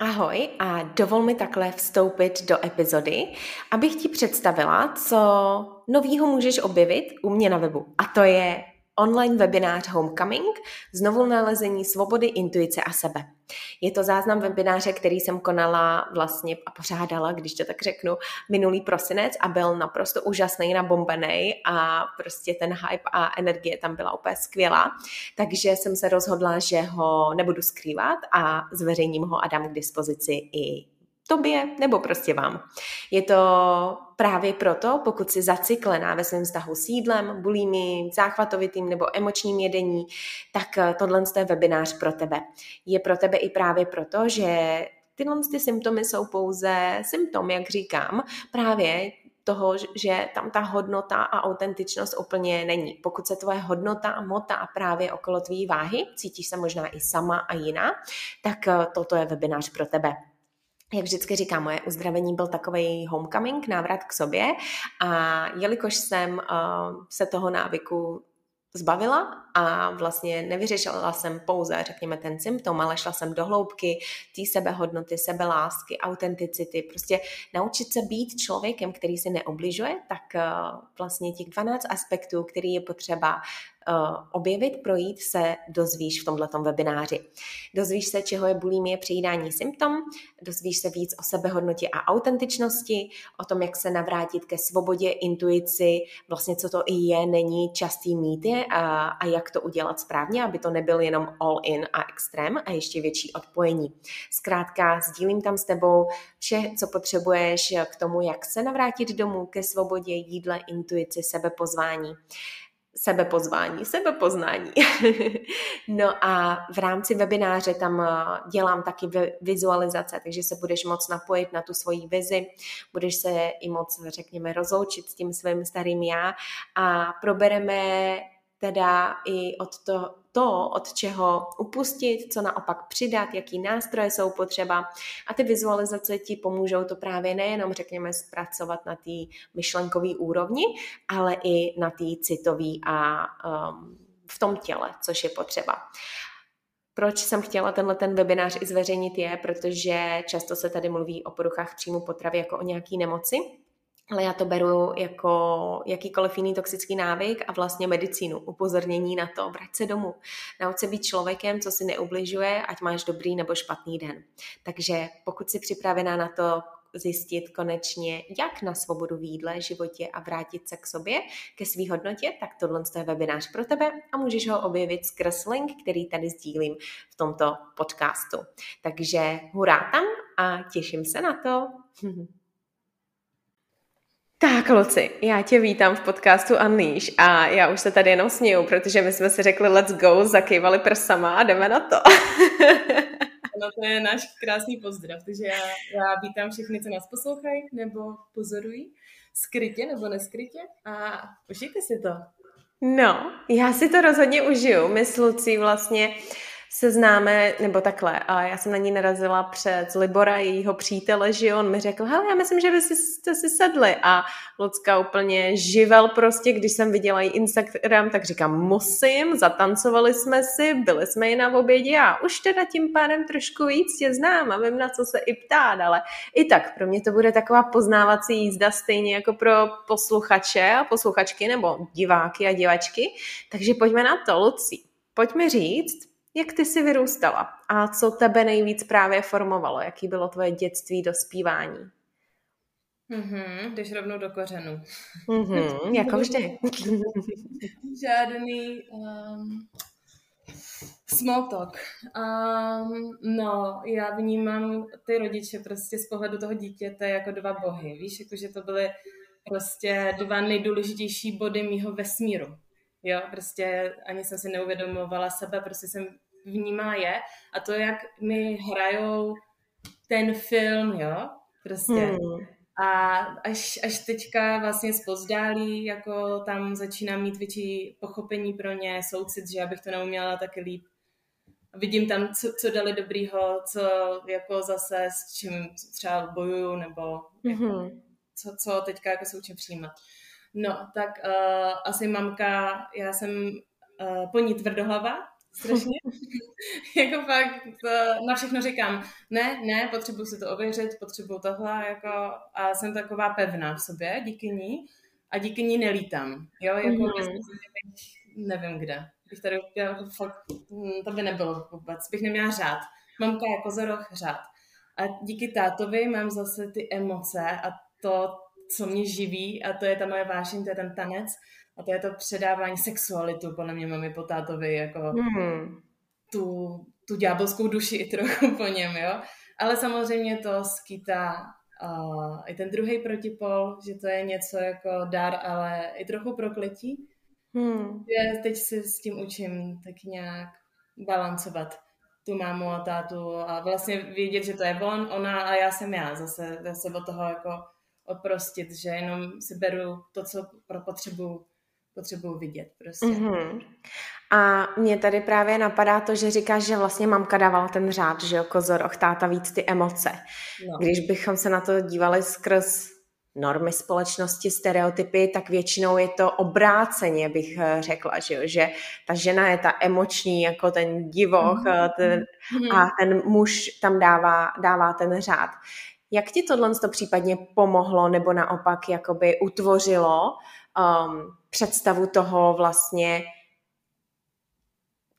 Ahoj a dovol mi takhle vstoupit do epizody, abych ti představila, co novýho můžeš objevit u mě na webu. A to je online webinář Homecoming, znovu nalezení svobody, intuice a sebe. Je to záznam webináře, který jsem konala vlastně a pořádala, když to tak řeknu, minulý prosinec a byl naprosto úžasný, nabombený a prostě ten hype a energie tam byla úplně skvělá. Takže jsem se rozhodla, že ho nebudu skrývat a zveřejním ho a dám k dispozici i tobě nebo prostě vám. Je to právě proto, pokud si zacyklená ve svém vztahu s jídlem, bulími, záchvatovitým nebo emočním jedení, tak eh, tohle je webinář pro tebe. Je pro tebe i právě proto, že tyhle ty symptomy jsou pouze symptomy, jak říkám, právě toho, že tam ta hodnota a autentičnost úplně není. Pokud se tvoje hodnota motá právě okolo tvý váhy, cítíš se možná i sama a jiná, tak eh, toto je webinář pro tebe jak vždycky říkám, moje uzdravení byl takový homecoming, návrat k sobě. A jelikož jsem uh, se toho návyku zbavila a vlastně nevyřešila jsem pouze, řekněme, ten symptom, ale šla jsem do hloubky té sebehodnoty, sebelásky, autenticity, prostě naučit se být člověkem, který si neobližuje, tak uh, vlastně těch 12 aspektů, který je potřeba objevit, projít, se dozvíš v tomto webináři. Dozvíš se, čeho je bulimie přejídání symptom, dozvíš se víc o sebehodnotě a autentičnosti, o tom, jak se navrátit ke svobodě, intuici, vlastně co to i je, není častý mýty a, a jak to udělat správně, aby to nebyl jenom all in a extrém a ještě větší odpojení. Zkrátka, sdílím tam s tebou vše, co potřebuješ k tomu, jak se navrátit domů ke svobodě, jídle, intuici, sebepozvání sebepozvání, sebepoznání. no a v rámci webináře tam eh, dělám taky vizualizace, takže se budeš moc napojit na tu svoji vizi, budeš se i moc, řekněme, rozloučit s tím svým starým já a probereme teda i od to, to, od čeho upustit, co naopak přidat, jaký nástroje jsou potřeba. A ty vizualizace ti pomůžou to právě nejenom, řekněme, zpracovat na té myšlenkové úrovni, ale i na té citové a um, v tom těle, což je potřeba. Proč jsem chtěla tenhle ten webinář i zveřejnit je, protože často se tady mluví o poruchách příjmu potravy jako o nějaký nemoci, ale já to beru jako jakýkoliv jiný toxický návyk a vlastně medicínu. Upozornění na to, vrať se domů. Nauč se být člověkem, co si neubližuje, ať máš dobrý nebo špatný den. Takže pokud jsi připravená na to zjistit konečně, jak na svobodu v jídle, životě a vrátit se k sobě, ke svý hodnotě, tak tohle je webinář pro tebe a můžeš ho objevit skrz link, který tady sdílím v tomto podcastu. Takže hurá tam a těším se na to. Tak, Luci, já tě vítám v podcastu Unleash a já už se tady jenom směju, protože my jsme si řekli let's go, zakývali prsama a jdeme na to. no to je náš krásný pozdrav, takže já, já vítám všechny, co nás poslouchají nebo pozorují, skrytě nebo neskrytě a užijte si to. No, já si to rozhodně užiju. My s Lucí vlastně uh, se známe, nebo takhle, a já jsem na ní narazila před Libora, jejího přítele, že on mi řekl, hele, já myslím, že vy jste si sedli. A Lucka úplně živel prostě, když jsem viděla její Instagram, tak říkám, musím, zatancovali jsme si, byli jsme i na obědě a už teda tím pádem trošku víc tě znám a vím, na co se i ptát, ale i tak pro mě to bude taková poznávací jízda stejně jako pro posluchače a posluchačky nebo diváky a divačky, takže pojďme na to, Lucí. Pojďme říct, jak ty jsi vyrůstala a co tebe nejvíc právě formovalo? Jaký bylo tvoje dětství, dospívání? Mm-hmm, jdeš rovnou do kořenu. Mm-hmm, jako vždy. Žádný um, small talk. Um, no, já vnímám ty rodiče prostě z pohledu toho dítěte jako dva bohy. Víš, jakože to byly prostě dva nejdůležitější body mýho vesmíru. Jo, prostě ani jsem si neuvědomovala sebe, prostě jsem vnímá je a to, jak mi hrajou ten film, jo, prostě. Hmm. A až, až teďka vlastně spozdálí, jako tam začínám mít větší pochopení pro ně, soucit, že abych to neuměla taky líp. Vidím tam, co, co dali dobrýho, co jako zase s čím třeba bojuju, nebo mm-hmm. co, co teďka jako se učím přijímat. No, tak uh, asi mamka, já jsem uh, po ní tvrdohlava, strašně. jako fakt na všechno říkám, ne, ne, potřebuji si to ověřit, potřebuji tohle, jako, a jsem taková pevná v sobě, díky ní, a díky ní nelítám, jo, jako mm. nevím kde. Bych tady, já, fakt, hm, to by nebylo vůbec, bych neměla řád. Mamka jako zoroch řád. A díky tátovi mám zase ty emoce a to, co mě živí a to je ta moje vášeň, to je ten tanec a to je to předávání sexualitu, podle mě máme po tátovi, jako mm. tu, tu ďábelskou duši i trochu po něm, jo. Ale samozřejmě to skýtá uh, i ten druhý protipol, že to je něco jako dar, ale i trochu prokletí. Hmm. Že teď se s tím učím tak nějak balancovat tu mámu a tátu a vlastně vědět, že to je on, ona a já jsem já. Zase, zase od toho jako odprostit, že jenom si beru to, co pro potřebu potřebuju vidět prostě. Mm-hmm. A mě tady právě napadá to, že říkáš, že vlastně mamka dávala ten řád, že jo, kozoroch, táta víc ty emoce. No. Když bychom se na to dívali skrz normy společnosti, stereotypy, tak většinou je to obráceně, bych eh, řekla, že, jo? že ta žena je ta emoční, jako ten divoch mm-hmm. ten, mm-hmm. a ten muž tam dává, dává ten řád. Jak ti tohle to případně pomohlo nebo naopak jakoby utvořilo um, představu toho vlastně,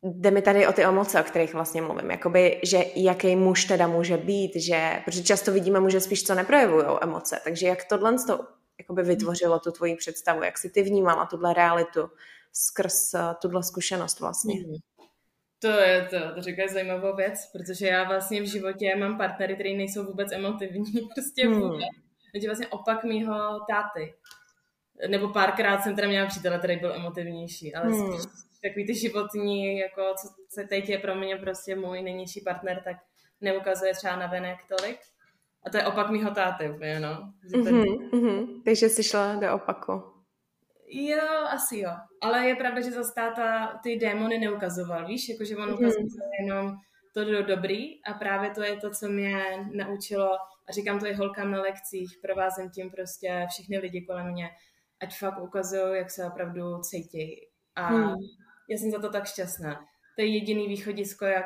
jde mi tady o ty emoce, o kterých vlastně mluvím, jakoby, že jaký muž teda může být, že, protože často vidíme muže spíš, co neprojevují emoce, takže jak tohle to jakoby vytvořilo tu tvoji představu, jak si ty vnímala tuhle realitu skrz uh, tuhle zkušenost vlastně. Mm. To je to, to říkáš zajímavou věc, protože já vlastně v životě mám partnery, který nejsou vůbec emotivní, prostě hmm. vůbec. Takže vlastně opak mýho táty nebo párkrát jsem teda měla přítele, který byl emotivnější, ale hmm. spíš takový ty životní, jako co se teď je pro mě prostě můj nejnižší partner, tak neukazuje třeba na venek tolik. A to je opak mýho táty úplně, no. Mm-hmm, mm-hmm. Takže jsi šla do opaku. Jo, asi jo. Ale je pravda, že zase táta ty démony neukazoval, víš? Jakože on ukazoval mm-hmm. jenom to do dobrý a právě to je to, co mě naučilo a říkám to i holkám na lekcích, provázím tím prostě všechny lidi kolem mě, ať fakt ukazují, jak se opravdu cítí. A hmm. já jsem za to tak šťastná. To je jediný východisko, jak,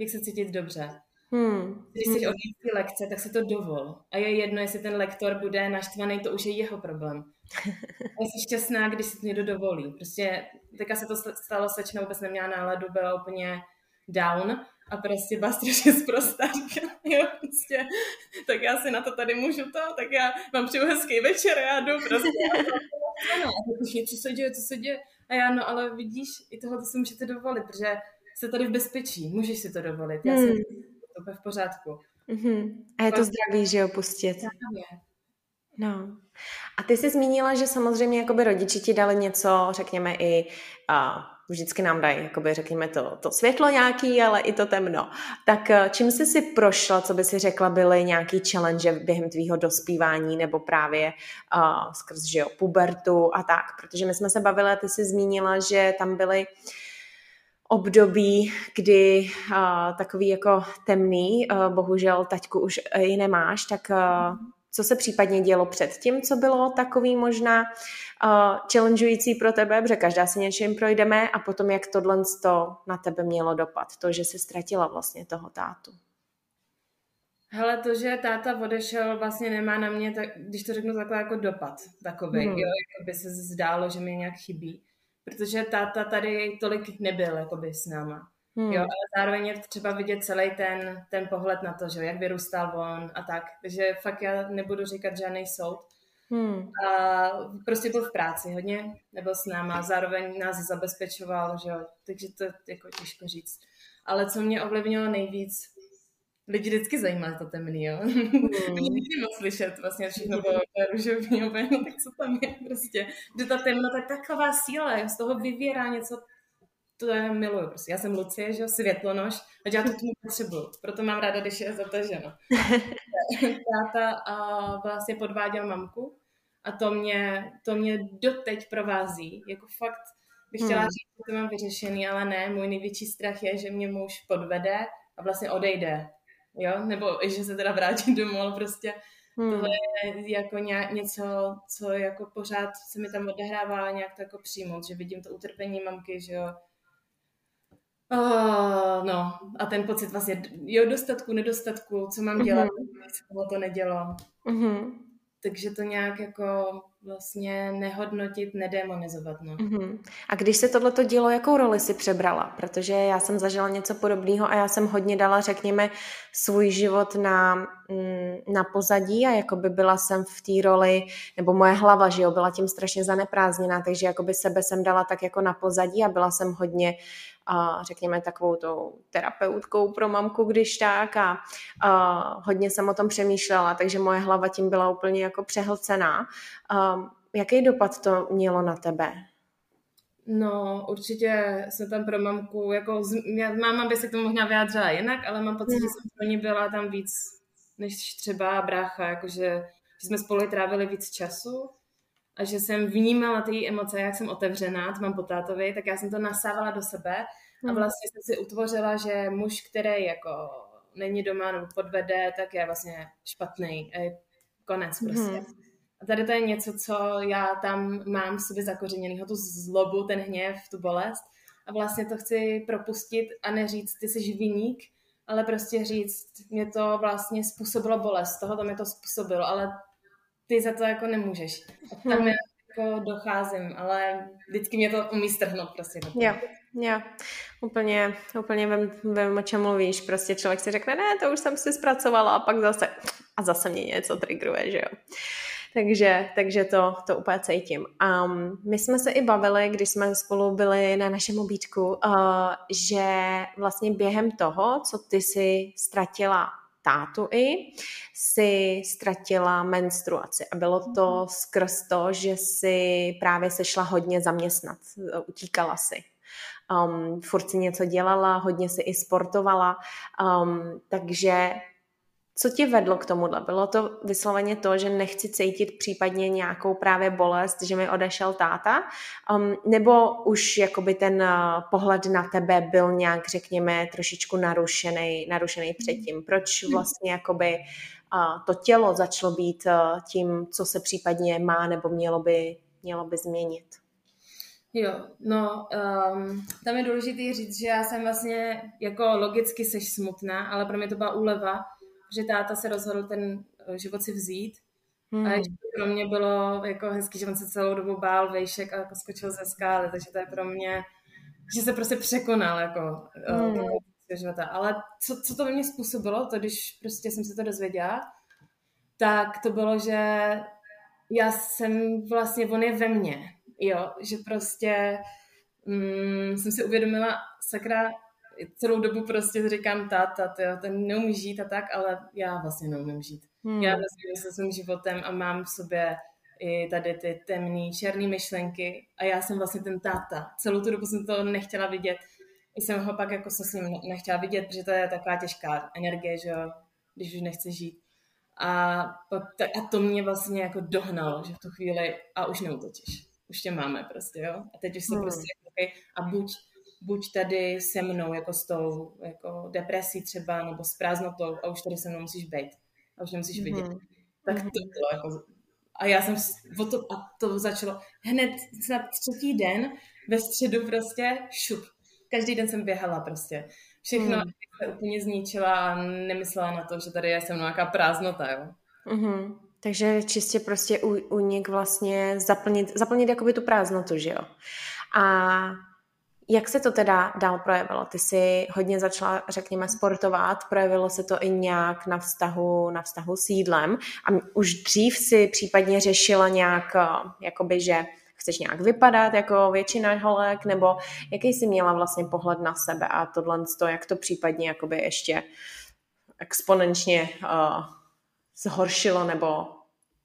jak se cítit dobře. Hmm. Když jsi hmm. odjít ty lekce, tak se to dovol. A je jedno, jestli ten lektor bude naštvaný, to už je jeho problém. A jsem šťastná, když si to někdo dovolí. Prostě teďka se to stalo, slečna vůbec neměla náladu, byla úplně down a prostě byla strašně zprostá. jo, prostě, tak já si na to tady můžu to, tak já vám přeju hezký večer, já jdu prostě. Ano, a už co se děje, co se děje. A já, no ale vidíš, i tohle si můžete dovolit, protože jste tady v bezpečí, můžeš si to dovolit, já hmm. jsem to v pořádku. Mm-hmm. A je to zdraví, že jo, pustit. No. A ty jsi zmínila, že samozřejmě jakoby rodiči ti dali něco, řekněme i uh, vždycky nám dají, jakoby řekněme to, to světlo nějaký, ale i to temno. Tak eh, čím jsi si prošla, co by si řekla, byly nějaký challenge během tvýho dospívání nebo právě uh, skrz, že jo, pubertu a tak, protože my jsme se bavili a ty jsi zmínila, že tam byly období, kdy uh, takový jako temný, uh, bohužel taťku už i nemáš, tak uh, co se případně dělo před tím, co bylo takový možná uh, challengeující pro tebe, protože každá si něčím projdeme a potom jak tohle to na tebe mělo dopad, to, že jsi ztratila vlastně toho tátu. Hele, to, že táta odešel, vlastně nemá na mě, tak, když to řeknu takhle, jako dopad takový, hmm. jo, jako by se zdálo, že mi nějak chybí. Protože táta tady tolik nebyl, jako by s náma. Hmm. Jo, ale zároveň je třeba vidět celý ten, ten pohled na to, že jak vyrůstal on a tak. Takže fakt já nebudu říkat žádný soud. Hmm. A prostě byl v práci hodně, nebyl s náma, zároveň nás zabezpečoval, že jo, takže to je jako těžko říct. Ale co mě ovlivnilo nejvíc, lidi vždycky zajímá to temný, jo. Hmm. Nikdy moc slyšet vlastně všechno bylo růžový, no tak co tam je prostě. Že ta temnota je taková síla, z toho vyvěrá něco to je miluju. Prostě. Já jsem Lucie, že jo, světlonož, a já to tomu potřebuju. Proto mám ráda, když je zataženo. Táta a vlastně podváděl mamku a to mě, to mě doteď provází. Jako fakt bych chtěla hmm. říct, že to mám vyřešený, ale ne. Můj největší strach je, že mě muž podvede a vlastně odejde. Jo? Nebo že se teda vrátí domů, ale prostě Hmm. Tohle je jako nějak něco, co jako pořád se mi tam odehrává nějak to jako přijmout, že vidím to utrpení mamky, že jo. Oh, no a ten pocit vlastně, jo, dostatku, nedostatku, co mám dělat, mm-hmm. to nedělo. Mm-hmm. Takže to nějak jako vlastně nehodnotit, nedemonizovat. No. Mm-hmm. A když se tohleto dělo, jakou roli si přebrala? Protože já jsem zažila něco podobného a já jsem hodně dala, řekněme, svůj život na, na pozadí a jakoby byla jsem v té roli, nebo moje hlava, že jo, byla tím strašně zaneprázdněná, takže jakoby sebe jsem dala tak jako na pozadí a byla jsem hodně a řekněme takovou tou terapeutkou pro mamku, když tak a, a hodně jsem o tom přemýšlela, takže moje hlava tím byla úplně jako přehlcená. A, jaký dopad to mělo na tebe? No, určitě jsem tam pro mamku, jako, máma by se k tomu možná vyjádřila jinak, ale mám pocit, mm. že jsem pro ní byla tam víc než třeba brácha, jakože že jsme spolu trávili víc času a že jsem vnímala ty emoce, jak jsem otevřená, to mám po tátovi, tak já jsem to nasávala do sebe a hmm. vlastně jsem si utvořila, že muž, který jako není doma nebo podvede, tak je vlastně špatný. Konec prostě. Hmm. A tady to je něco, co já tam mám v sobě zakořeněného, tu zlobu, ten hněv, tu bolest. A vlastně to chci propustit a neříct, ty jsi viník, ale prostě říct, mě to vlastně způsobilo bolest, toho to mě to způsobilo, ale ty za to jako nemůžeš. A tam hmm. jako docházím, ale vždycky mě to umí strhnout prostě. Jo, jo. Úplně, úplně vím, vím, o čem mluvíš. Prostě člověk si řekne, ne, to už jsem si zpracovala a pak zase, a zase mě něco triggeruje, že jo. Takže, takže to, to úplně cítím. Um, my jsme se i bavili, když jsme spolu byli na našem obídku, uh, že vlastně během toho, co ty si ztratila tátu i, si ztratila menstruaci. A bylo to mhm. skrz to, že si právě se šla hodně zaměstnat, utíkala si. Um, furt si něco dělala, hodně si i sportovala, um, takže co tě vedlo k tomuhle? Bylo to vysloveně to, že nechci cítit případně nějakou právě bolest, že mi odešel táta? Um, nebo už jakoby ten uh, pohled na tebe byl nějak, řekněme, trošičku narušený, narušený předtím? Proč vlastně jakoby uh, to tělo začalo být uh, tím, co se případně má nebo mělo by, mělo by změnit? Jo, no, um, tam je důležité říct, že já jsem vlastně jako logicky seš smutná, ale pro mě to byla úleva, že táta se rozhodl ten eh, život si vzít. Hmm. A ještě pro mě bylo jako hezký, že on se celou dobu bál vejšek a jako skočil ze skály, takže to je pro mě, že se prostě překonal jako eh, hmm. života. Ale co, co to mě způsobilo, to když prostě jsem se to dozvěděla, tak to bylo, že já jsem vlastně, on je ve mně, jo, že prostě mm, jsem si uvědomila, sakra, celou dobu prostě říkám táta, tyjo, ten neumí žít a tak, ale já vlastně neumím žít. Hmm. Já vlastně se svým životem a mám v sobě i tady ty temné, černé myšlenky a já jsem vlastně ten táta. Celou tu dobu jsem to nechtěla vidět. I jsem ho pak jako se s ním nechtěla vidět, protože to je taková těžká energie, že jo, když už nechce žít. A, pak, a to mě vlastně jako dohnalo, že v tu chvíli a už neutočíš. Už tě máme prostě, jo. A teď už se hmm. prostě okay, a buď buď tady se mnou, jako s tou jako depresí třeba, nebo s prázdnotou a už tady se mnou musíš být a už nemusíš vidět. Mm-hmm. Tak to mhm. bylo jako... A já jsem o to, a to začalo hned na třetí den ve středu prostě šup. Každý den jsem běhala prostě. Všechno mm. se úplně zničila a nemyslela na to, že tady je se mnou nějaká prázdnota, jo. Mm-hmm. Takže čistě prostě unik vlastně zaplnit, zaplnit jakoby tu prázdnotu, že jo. A jak se to teda dál projevilo? Ty jsi hodně začala, řekněme, sportovat, projevilo se to i nějak na vztahu, na vztahu s jídlem a už dřív si případně řešila nějak, eh, jakoby, že chceš nějak vypadat jako většina holek, nebo jaký jsi měla vlastně pohled na sebe a tohle, jak to případně jakoby ještě exponenčně uh, zhoršilo, nebo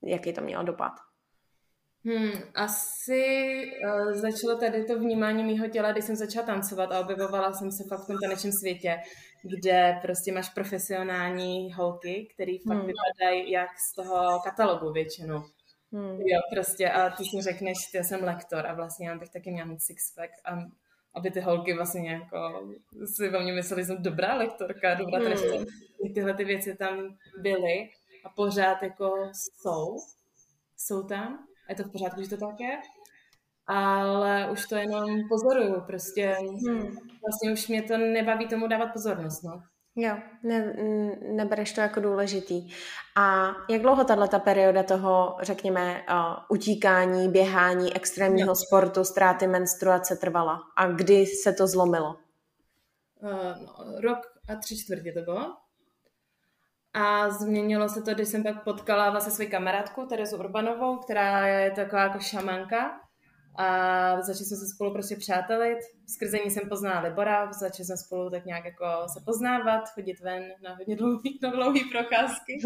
jaký to mělo dopad? Hmm, asi uh, začalo tady to vnímání mého těla, když jsem začala tancovat a objevovala jsem se fakt v tom tanečním světě, kde prostě máš profesionální holky, které fakt hmm. vypadají jak z toho katalogu většinou. Hmm. Jo, prostě a ty si řekneš, ty já jsem lektor a vlastně já bych taky měla mít sixpack a aby ty holky vlastně jako si o mě mysleli, že jsem dobrá lektorka, dobrá hmm. trestce. Tyhle ty věci tam byly a pořád jako jsou, jsou tam je to v pořádku, že to tak je, ale už to jenom pozoruju, prostě hmm. vlastně už mě to nebaví tomu dávat pozornost, no. Jo, ne, nebereš to jako důležitý. A jak dlouho tato perioda toho, řekněme, uh, utíkání, běhání, extrémního jo. sportu, ztráty menstruace trvala? A kdy se to zlomilo? Uh, no, rok a tři čtvrtě to bylo. A změnilo se to, když jsem pak potkala vlastně svou kamarádku Terezu Urbanovou, která je taková jako šamanka. A začali jsme se spolu prostě přátelit. Skrze ní jsem poznala Libora, začali jsme spolu tak nějak jako se poznávat, chodit ven na hodně dlouhý, na dlouhý procházky.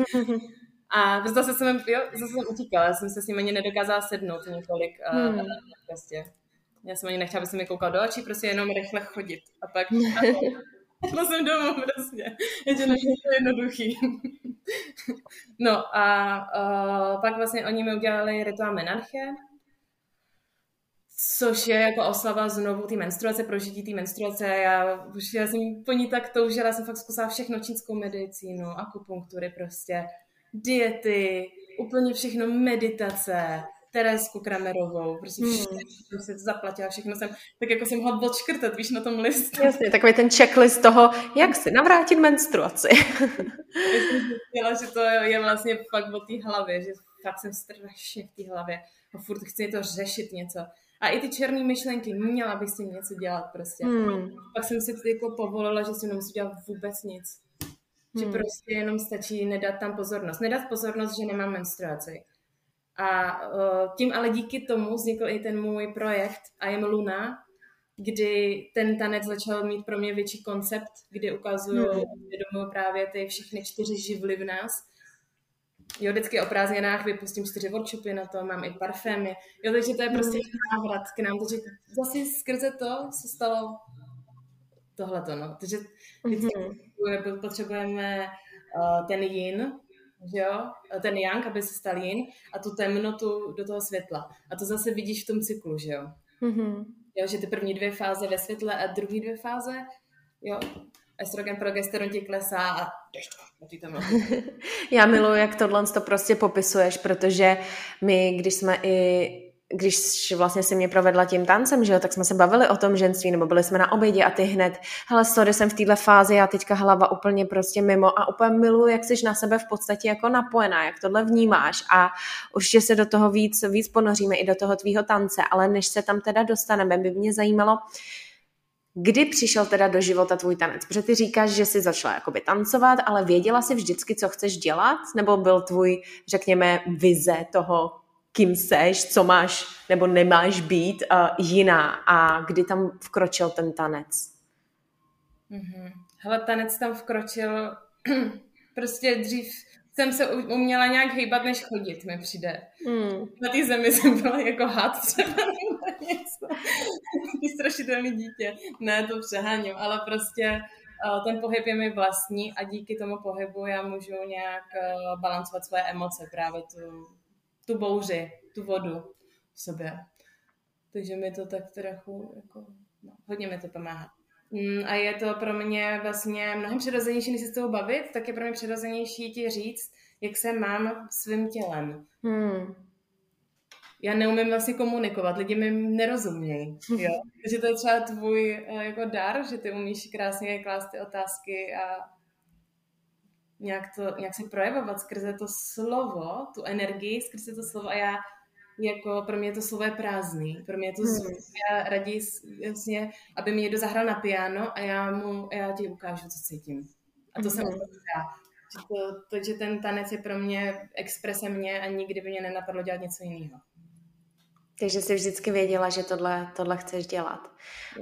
A zase jsem, jo, zase jsem utíkala, já jsem se s ním ani nedokázala sednout několik. Hmm. A, prostě. Já jsem ani nechtěla, aby se mi koukal do očí, prostě jenom rychle chodit. A pak šla jsem domů prostě. Je to jednoduchý. no a uh, pak vlastně oni mi udělali rituál menarche, což je jako oslava znovu té menstruace, prožití té menstruace. Já už já jsem po ní tak toužila, jsem fakt zkusila všechno čínskou medicínu, akupunktury prostě, diety, úplně všechno meditace, Teresku Kramerovou, prostě hmm. všechno hmm. to zaplatila, všechno jsem, tak jako jsem mohla odškrtat, víš, na tom listu. Jasně, takový ten checklist toho, jak si navrátit menstruaci. Já jsem že to je vlastně fakt o té hlavě, že fakt jsem strašně v té hlavě a furt chci to řešit něco. A i ty černé myšlenky, měla bych s tím něco dělat prostě. Hmm. Pak jsem si jako povolila, že si nemusím dělat vůbec nic. Že hmm. prostě jenom stačí nedat tam pozornost. Nedat pozornost, že nemám menstruaci. A uh, tím ale díky tomu vznikl i ten můj projekt I am Luna, kdy ten tanec začal mít pro mě větší koncept, kdy ukazuju hmm. právě ty všechny čtyři živly v nás Jo, vždycky o prázdninách vypustím čtyři workshopy na to, mám i parfémy. Jo, takže to je prostě mm. návrat k nám. Takže zase skrze to se stalo tohleto, no. Takže vždycky mm-hmm. potřebujeme uh, ten yin, že jo, ten yang, aby se stal yin a tu temnotu do toho světla. A to zase vidíš v tom cyklu, že jo. Mm-hmm. Jo, že ty první dvě fáze ve světle a druhé dvě fáze, jo, estrogen, progesteron ti klesá a jdeš to Já miluji, jak tohle to prostě popisuješ, protože my, když jsme i když vlastně si mě provedla tím tancem, že jo, tak jsme se bavili o tom ženství, nebo byli jsme na obědě a ty hned, hele, sorry, jsem v téhle fázi a teďka hlava úplně prostě mimo a úplně miluji, jak jsi na sebe v podstatě jako napojená, jak tohle vnímáš a určitě se do toho víc, víc ponoříme i do toho tvýho tance, ale než se tam teda dostaneme, by mě zajímalo, Kdy přišel teda do života tvůj tanec? Protože ty říkáš, že jsi začala jakoby tancovat, ale věděla jsi vždycky, co chceš dělat? Nebo byl tvůj, řekněme, vize toho, kým seš, co máš nebo nemáš být uh, jiná? A kdy tam vkročil ten tanec? Mm-hmm. Hele, tanec tam vkročil prostě dřív jsem se uměla nějak hýbat, než chodit, mi přijde. Mm. Na té zemi jsem byla jako had třeba nebo něco. Ty strašidelný dítě. Ne, to přeháním, ale prostě uh, ten pohyb je mi vlastní a díky tomu pohybu já můžu nějak uh, balancovat svoje emoce, právě tu, tu bouři, tu vodu v sobě. Takže mi to tak trochu, jako, no, hodně mi to pomáhá. Mm, a je to pro mě vlastně mnohem přirozenější, než se s tou bavit, tak je pro mě přirozenější ti říct, jak se mám svým tělem. Hmm. Já neumím vlastně komunikovat, lidi mi nerozumějí. Jo? Takže to je třeba tvůj eh, jako dar, že ty umíš krásně klást ty otázky a nějak, to, nějak se projevovat skrze to slovo, tu energii, skrze to slovo a já jako pro mě to slovo je prázdný, pro mě je to hmm. zvuk. Já raději jasně, aby mi někdo zahrál na piano a já mu, já ti ukážu, co cítím. A to hmm. jsem já. To, to, že ten tanec je pro mě expresem mě a nikdy by mě nenapadlo dělat něco jiného. Takže jsi vždycky věděla, že tohle, tohle chceš dělat.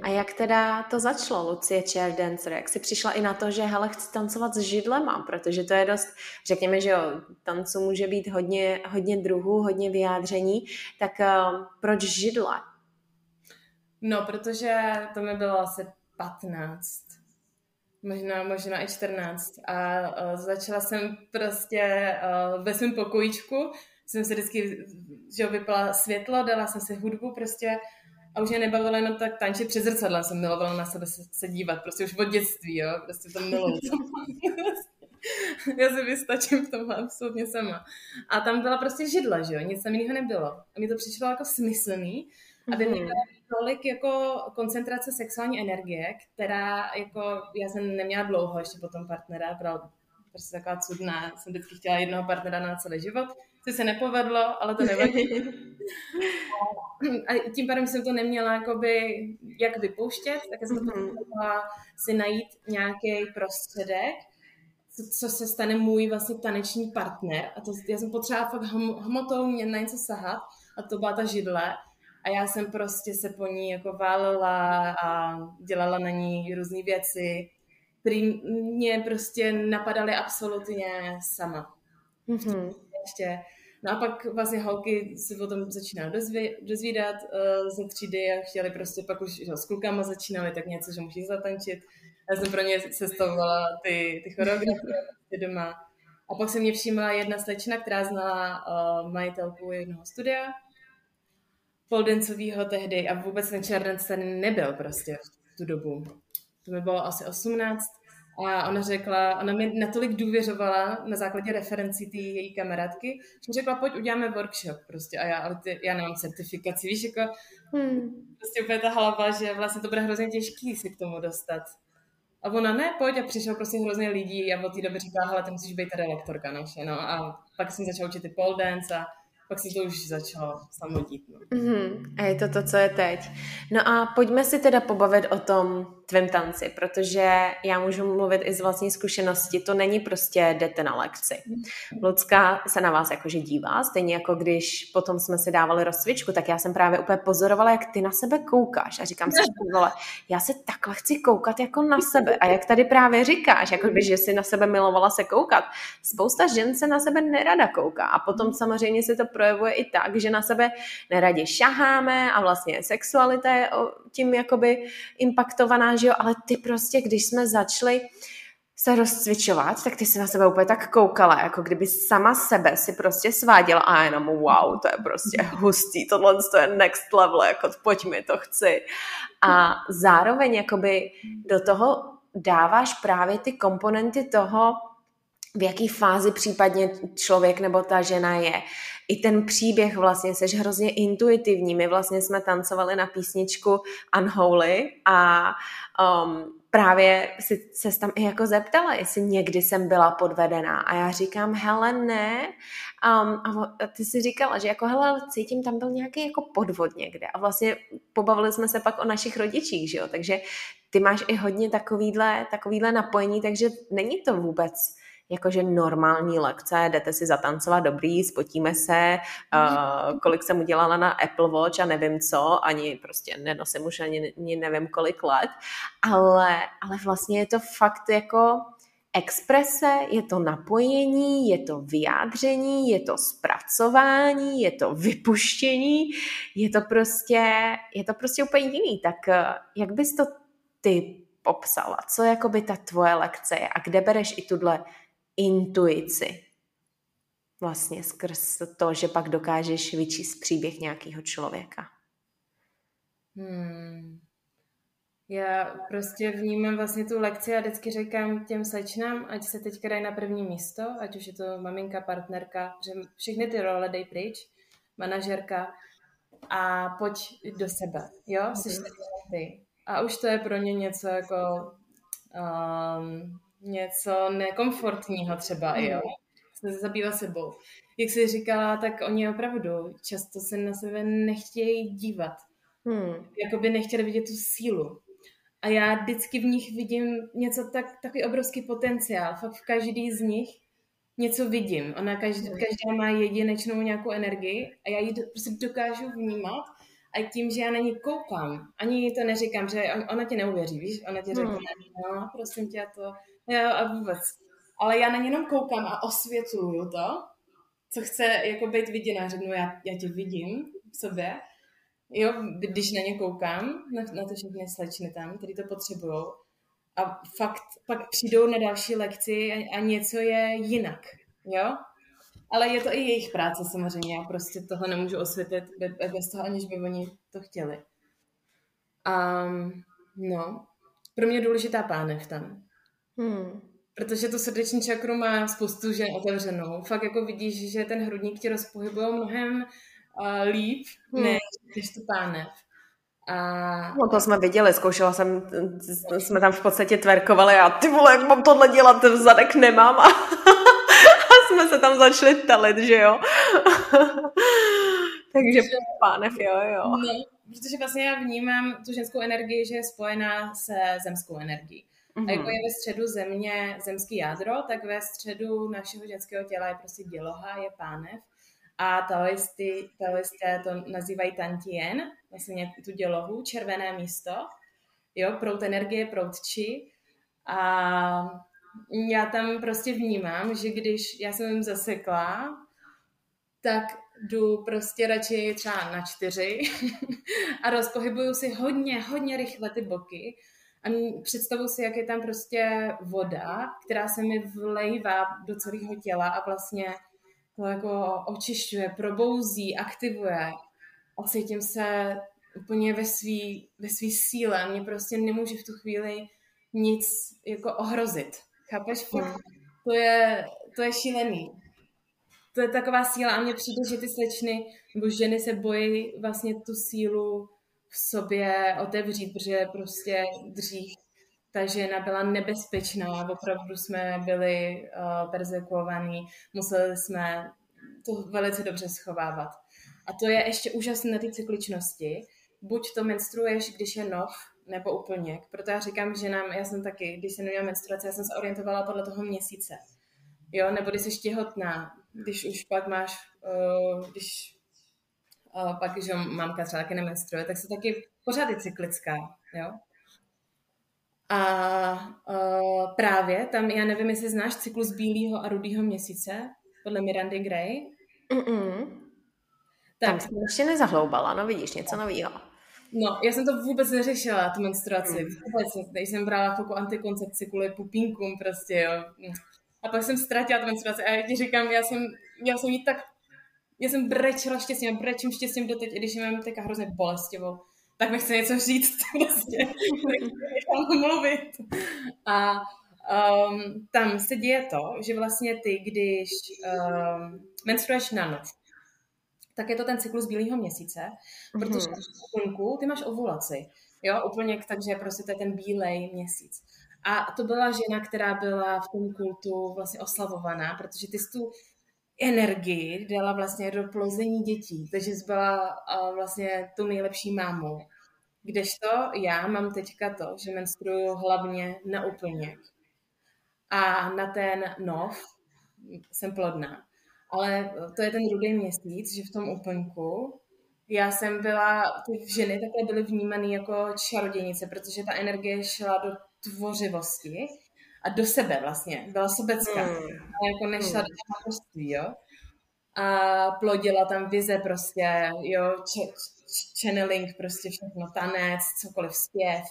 A jak teda to začalo, Lucie Chair Dancer? Jak jsi přišla i na to, že hele, chci tancovat s židlema, protože to je dost, řekněme, že jo, tancu může být hodně, hodně druhů, hodně vyjádření, tak uh, proč židle? No, protože to mi bylo asi 15, možná, možná i 14 a uh, začala jsem prostě uh, ve svém pokojíčku, jsem se vždycky, že vypala světlo, dala jsem si hudbu prostě a už mě nebavilo jenom tak tančit před zrcadlem, jsem milovala na sebe se, se dívat, prostě už od dětství, jo, prostě to miluju. Já si vystačím v tom absolutně sama. A tam byla prostě židla, že jo, nic tam jiného nebylo. A mi to přišlo jako smyslný, aby mm-hmm. měla tolik jako koncentrace sexuální energie, která jako, já jsem neměla dlouho ještě potom partnera, byla prostě taková cudná, jsem vždycky chtěla jednoho partnera na celý život, co se nepovedlo, ale to nevadí. a tím pádem jsem to neměla jakoby, jak vypouštět, tak jsem to mm-hmm. si najít nějaký prostředek, co, co se stane můj vlastně taneční partner. A to, já jsem potřebovala fakt hmotou mě na něco sahat a to byla ta židle. A já jsem prostě se po ní jako válila a dělala na ní různé věci, které mě prostě napadaly absolutně sama. Mm-hmm. Ještě No a pak vlastně holky se o tom začínaly dozvě, dozvídat uh, ze třídy a chtěli prostě pak už že, s klukama začínali tak něco, že musí zatančit. Já jsem pro ně sestavovala ty, ty choreografie doma. A pak se mě všimla jedna slečna, která znala uh, majitelku jednoho studia, poldencovýho tehdy a vůbec ten černec ten nebyl prostě v tu dobu. To mi bylo asi 18 a ona řekla, ona mi natolik důvěřovala na základě referencí té její kamarádky, že řekla, pojď uděláme workshop prostě. A já, ale ty, já nemám certifikaci, víš, jako hmm. prostě úplně ta hlava, že vlastně to bude hrozně těžký si k tomu dostat. A ona ne, pojď a přišel prostě hrozně lidí a od té doby říkala, hele, ty musíš být tady lektorka naše, no. A pak jsem začala učit ty pole dance a pak se to už začalo samotít. No. Mm-hmm. A je to to, co je teď. No a pojďme si teda pobavit o tom tvém tanci, protože já můžu mluvit i z vlastní zkušenosti. To není prostě jdete na lekci. Lucka se na vás jakože dívá, stejně jako když potom jsme si dávali rozcvičku, tak já jsem právě úplně pozorovala, jak ty na sebe koukáš a říkám si, vole, já se takhle chci koukat jako na sebe. A jak tady právě říkáš, jako by, že si na sebe milovala se koukat. Spousta žen se na sebe nerada kouká a potom samozřejmě se to projevuje i tak, že na sebe neradě šaháme a vlastně sexualita je tím jakoby impaktovaná, že jo, ale ty prostě, když jsme začali se rozcvičovat, tak ty si na sebe úplně tak koukala, jako kdyby sama sebe si prostě sváděla a jenom wow, to je prostě hustý, tohle to je next level, jako pojď mi, to chci. A zároveň jakoby do toho dáváš právě ty komponenty toho, v jaký fázi případně člověk nebo ta žena je. I ten příběh vlastně, jsi hrozně intuitivní. My vlastně jsme tancovali na písničku Unholy a um, právě si se tam i jako zeptala, jestli někdy jsem byla podvedená. A já říkám, hele, ne. Um, a ty si říkala, že jako, hele, cítím, tam byl nějaký jako podvod někde. A vlastně pobavili jsme se pak o našich rodičích, že jo. Takže ty máš i hodně takovýhle, takovýhle napojení, takže není to vůbec jakože normální lekce, jdete si zatancovat dobrý, spotíme se, uh, kolik jsem udělala na Apple Watch a nevím co, ani prostě nenosím už ani, ani nevím kolik let, ale, ale vlastně je to fakt jako exprese, je to napojení, je to vyjádření, je to zpracování, je to vypuštění, je to prostě, je to prostě úplně jiný. Tak eh, jak bys to ty popsala? Co jakoby ta tvoje lekce je a kde bereš i tuhle intuici. Vlastně skrz to, že pak dokážeš vyčíst příběh nějakého člověka. Hmm. Já prostě vnímám vlastně tu lekci a vždycky říkám těm slečnám, ať se teďka dají na první místo, ať už je to maminka, partnerka, že všechny ty role dej pryč, manažerka a pojď do sebe, jo, mm-hmm. ty. A už to je pro ně něco jako um, něco nekomfortního třeba, mm. jo. Se zabývá sebou. Jak jsi říkala, tak oni opravdu často se na sebe nechtějí dívat. Hmm. Jakoby nechtěli vidět tu sílu. A já vždycky v nich vidím něco tak, takový obrovský potenciál. Fakt v každý z nich něco vidím. Ona každý, Hmm. každá má jedinečnou nějakou energii a já ji do, prostě dokážu vnímat a tím, že já na ní koukám, ani to neříkám, že on- ona ti neuvěří, víš? Ona ti řekne, Hmm. no, prosím tě, to, jo, a vůbec. Ale já na ní jenom koukám a osvětluju to, co chce jako být viděná. Řeknu, já, já tě vidím v sobě, jo, když na ně koukám, na, na to všechny slečny tam, který to potřebují. A fakt pak přijdou na další lekci a, a něco je jinak, jo? Ale je to i jejich práce samozřejmě, já prostě tohle nemůžu osvětlit be- bez toho, aniž by oni to chtěli. A no, pro mě je důležitá pánev tam. Hmm. Protože to srdeční čakru má spoustu žen otevřenou. Fakt jako vidíš, že ten hrudník ti rozpohybuje mnohem uh, líp, Hmm. než, než tu pánev. A No to jsme viděli, zkoušela jsem, jsme tam v podstatě tverkovali a ty vole, jak mám tohle dělat, ten zadek nemám a, a jsme se tam začali talit, že jo. Takže pánev, jo, jo. No, protože vlastně já vnímám tu ženskou energii, že je spojená se zemskou energií. A jako je ve středu země zemský jádro, tak ve středu našeho ženského těla je prostě děloha, je pánev. A taoisty, taoisté to nazývají tantien, vlastně tu dělohu, červené místo. Jo, prout energie, prout či. A já tam prostě vnímám, že když já jsem zasekla, tak jdu prostě radši třeba na čtyři a rozpohybuju si hodně, hodně rychle ty boky a představuju si, jak je tam prostě voda, která se mi vlejvá do celého těla a vlastně to jako očišťuje, probouzí, aktivuje a cítím se úplně ve svý, ve svý síle. Mě prostě nemůže v tu chvíli nic jako ohrozit. Chápeš? Fakt, to je, to je šílený. To je taková síla a mně přijde, že ty slečny nebo ženy se bojí vlastně tu sílu v sobě otevřít, protože prostě dřív ta žena byla nebezpečná, opravdu jsme byli uh, persekuovaní, museli jsme to velice dobře schovávat. A to je ještě úžasné na té cykličnosti. Buď to menstruuješ, když je nov, nebo úplněk. Proto já říkám ženám, já jsem taky, když jsem neměla menstruaci, já jsem se orientovala podle toho měsíce. Jo, nebo když jsi těhotná, když už pak máš, uh, když pak, že mamka třeba taky nemenstruuje, tak se taky pořád je cyklická, jo. A uh, právě tam, já nevím, jestli znáš cyklus bílého a rudého měsíce, podle Mirandy Gray. Mm-mm. Tam jsem ještě nezahloubala, no vidíš, něco nového. No, já jsem to vůbec neřešila, tu menstruaci. Vůbec, když jsem brala chvilku antikoncepci kvůli pupínkům prostě, jo. A pak jsem ztratila tu menstruaci a já ti říkám, já jsem, já jsem jí tak, já jsem brečela štěstím, brečím štěstím doteď, i když mám teďka hrozně bolestivou, tak mi chce něco říct, prostě, nechám mluvit. A um, tam se děje to, že vlastně ty, když um, menstruuješ na noc, tak je to ten cyklus bílého měsíce, protože mm-hmm. ty máš ovulaci, jo, úplně takže prostě to je ten bílej měsíc. A to byla žena, která byla v tom kultu vlastně oslavovaná, protože ty jsi tu energii dala vlastně do plození dětí, takže jsi byla uh, vlastně tu nejlepší mámou. Kdežto já mám teďka to, že menstruuju hlavně na úplněk. A na ten nov jsem plodná. Ale to je ten rudý měsíc, že v tom úplňku já jsem byla, ty ženy takhle byly vnímané jako čarodějnice, protože ta energie šla do tvořivosti a do sebe vlastně. Byla sobecká. Hmm. A jako nešla hmm. do mateřství, jo. A plodila tam vize prostě, jo, ch- channeling, prostě všechno, tanec, cokoliv, zpěv.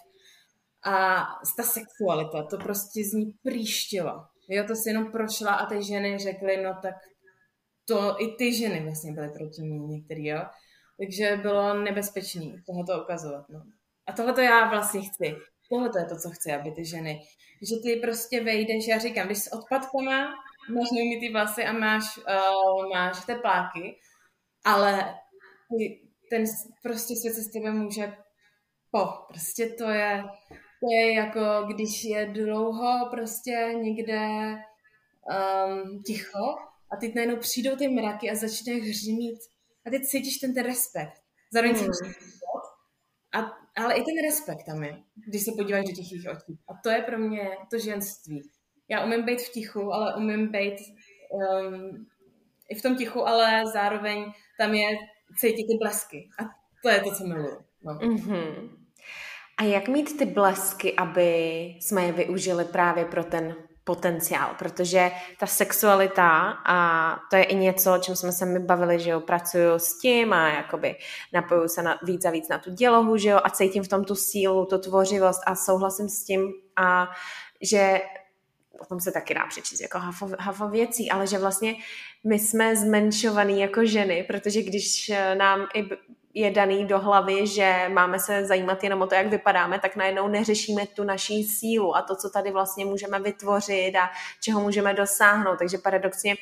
A ta sexualita, to prostě z ní příštilo. Jo, to si jenom prošla a ty ženy řekly, no tak to i ty ženy vlastně byly proti ní některý, jo. Takže bylo nebezpečný tohoto ukazovat, no. A tohle to já vlastně chci. Tohle to je to, co chci, aby ty ženy. Že ty prostě vejdeš, já říkám, když s odpadkama máš neumytý vlasy a máš, uh, máš tepláky, ale ty, ten prostě svět se s tebe může po. Prostě to je, to je jako, když je dlouho prostě někde um, ticho a teď najednou přijdou ty mraky a začne hřimít a teď cítíš ten, ten respekt. Zároveň hmm. a, ale i ten respekt tam je, když se podíváš do těch jejich očí. A to je pro mě to ženství. Já umím být v tichu, ale umím být um, i v tom tichu, ale zároveň tam je cítit ty blesky. A to je to, co miluju. No. Mm-hmm. A jak mít ty blesky, aby jsme je využili právě pro ten potenciál, protože ta sexualita a to je i něco, o čem jsme se mi bavili, že jo, pracuju s tím a jakoby napoju se na, víc a víc na tu dělohu, že jo, a cítím v tom tu sílu, tu tvořivost a souhlasím s tím a že o tom se taky dá přečíst jako hafo, hafo věcí, ale že vlastně my jsme zmenšovaný jako ženy, protože když nám i je daný do hlavy, že máme se zajímat jenom o to, jak vypadáme, tak najednou neřešíme tu naší sílu a to, co tady vlastně můžeme vytvořit a čeho můžeme dosáhnout. Takže paradoxně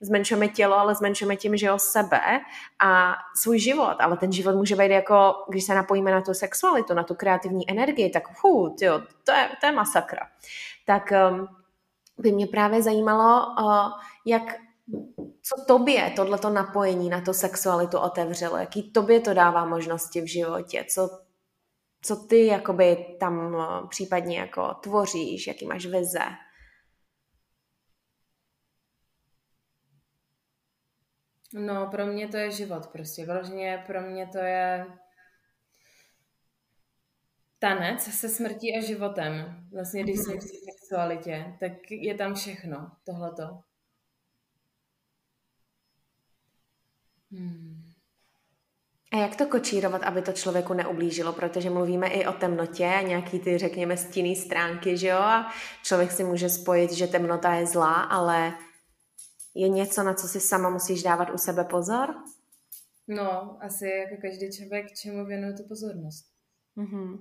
zmenšujeme tělo, ale zmenšujeme tím, že o sebe a svůj život. Ale ten život může být jako, když se napojíme na tu sexualitu, na tu kreativní energii, tak hu, tyjo, to, je, to je masakra. Tak um, by mě právě zajímalo, uh, jak co tobě tohleto napojení na to sexualitu otevřelo? Jaký tobě to dává možnosti v životě? Co, co ty jakoby tam eh, případně jako tvoříš? Jaký máš vize? No, pro mě to je život prostě. Vlastně pro mě to je tanec se smrtí a životem. Vlastně, když mm-hmm. v sexualitě, tak je tam všechno tohleto. Hmm. A jak to kočírovat, aby to člověku neublížilo? Protože mluvíme i o temnotě a nějaký ty, řekněme, stinný stránky, že jo? A člověk si může spojit, že temnota je zlá, ale je něco, na co si sama musíš dávat u sebe pozor? No, asi jako každý člověk, čemu věnuje tu pozornost. Mm-hmm.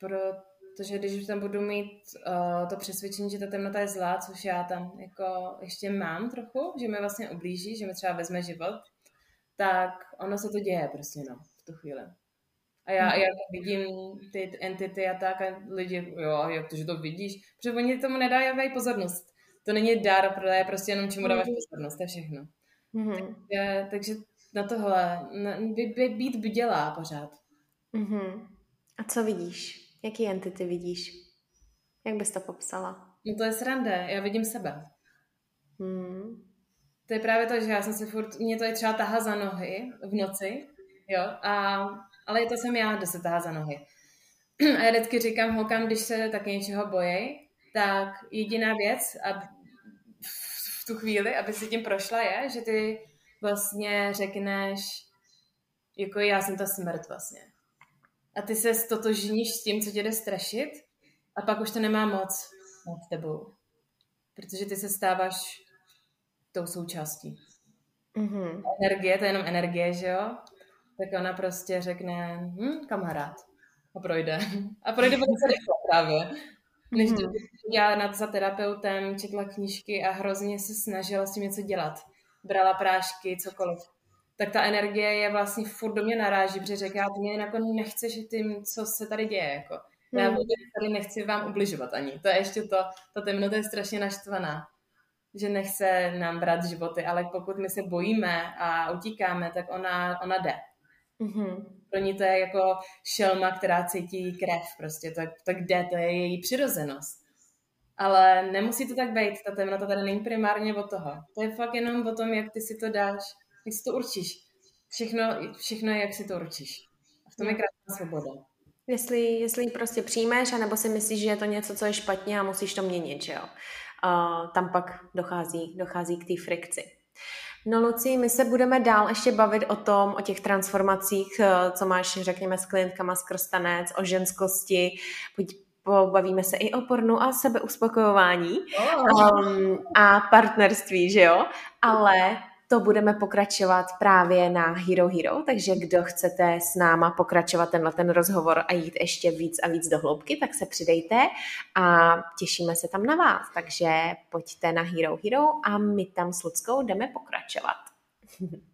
Protože když tam budu mít uh, to přesvědčení, že ta temnota je zlá, což já tam jako ještě mám trochu, že mi vlastně ublíží, že mi třeba vezme život, tak ono se to děje prostě, no, v tu chvíli. A já, já vidím ty entity a tak a lidi, jo, jak to, že to vidíš, protože oni tomu nedají pozornost. To není dar, protože je prostě jenom čemu dáváš mhm. pozornost, to je všechno. Mm-hmm. Takže, takže na tohle, na, by, by, být bdělá pořád. Mm-hmm. A co vidíš? Jaký entity vidíš? Jak bys to popsala? No to je srande, já vidím sebe. Mm to je právě to, že já jsem si furt, mě to je třeba tahá za nohy v noci, jo, a, ale to jsem já, kdo se tahá za nohy. A já vždycky říkám holkám, když se tak něčeho bojí, tak jediná věc a v tu chvíli, aby si tím prošla, je, že ty vlastně řekneš, jako já jsem ta smrt vlastně. A ty se stotožníš s tím, co tě jde strašit a pak už to nemá moc nad tebou. Protože ty se stáváš tou součástí. Mm-hmm. Energie, to je jenom energie, že jo? Tak ona prostě řekne, hm, kamarád. A projde. A projde velice rychle právě. Než mm-hmm. já nad za terapeutem četla knížky a hrozně se snažila s tím něco dělat. Brala prášky, cokoliv. Tak ta energie je vlastně furt do mě naráží, protože říká, ty mě jako nechceš tím, co se tady děje. Jako. Já mm. tady nechci vám ubližovat ani. To je ještě to, ta temnota je strašně naštvaná že nechce nám brát životy, ale pokud my se bojíme a utíkáme, tak ona, ona jde. Mm-hmm. Pro ní to je jako šelma, která cítí krev prostě, tak, tak jde, to je její přirozenost. Ale nemusí to tak být, ta temnota tady není primárně o toho. To je fakt jenom o tom, jak ty si to dáš, jak si to určíš. Všechno, všechno je, jak si to určíš. A v tom je krásná svoboda. Jestli, jestli ji prostě přijmeš, anebo si myslíš, že je to něco, co je špatně a musíš to měnit, že jo? Uh, tam pak dochází, dochází k té frikci. No Luci, my se budeme dál ještě bavit o tom, o těch transformacích, eh, co máš, řekněme, s klientkama skrz tanec, o ženskosti, pobavíme se i o pornu a sebeuspokojování oh. um, a partnerství, že jo? Ale to budeme pokračovat právě na Hero Hero, takže kdo chcete s náma pokračovat tenhle ten rozhovor a jít ještě víc a víc do hloubky, tak se přidejte a těšíme se tam na vás. Takže pojďte na Hero Hero a my tam s Luckou jdeme pokračovat.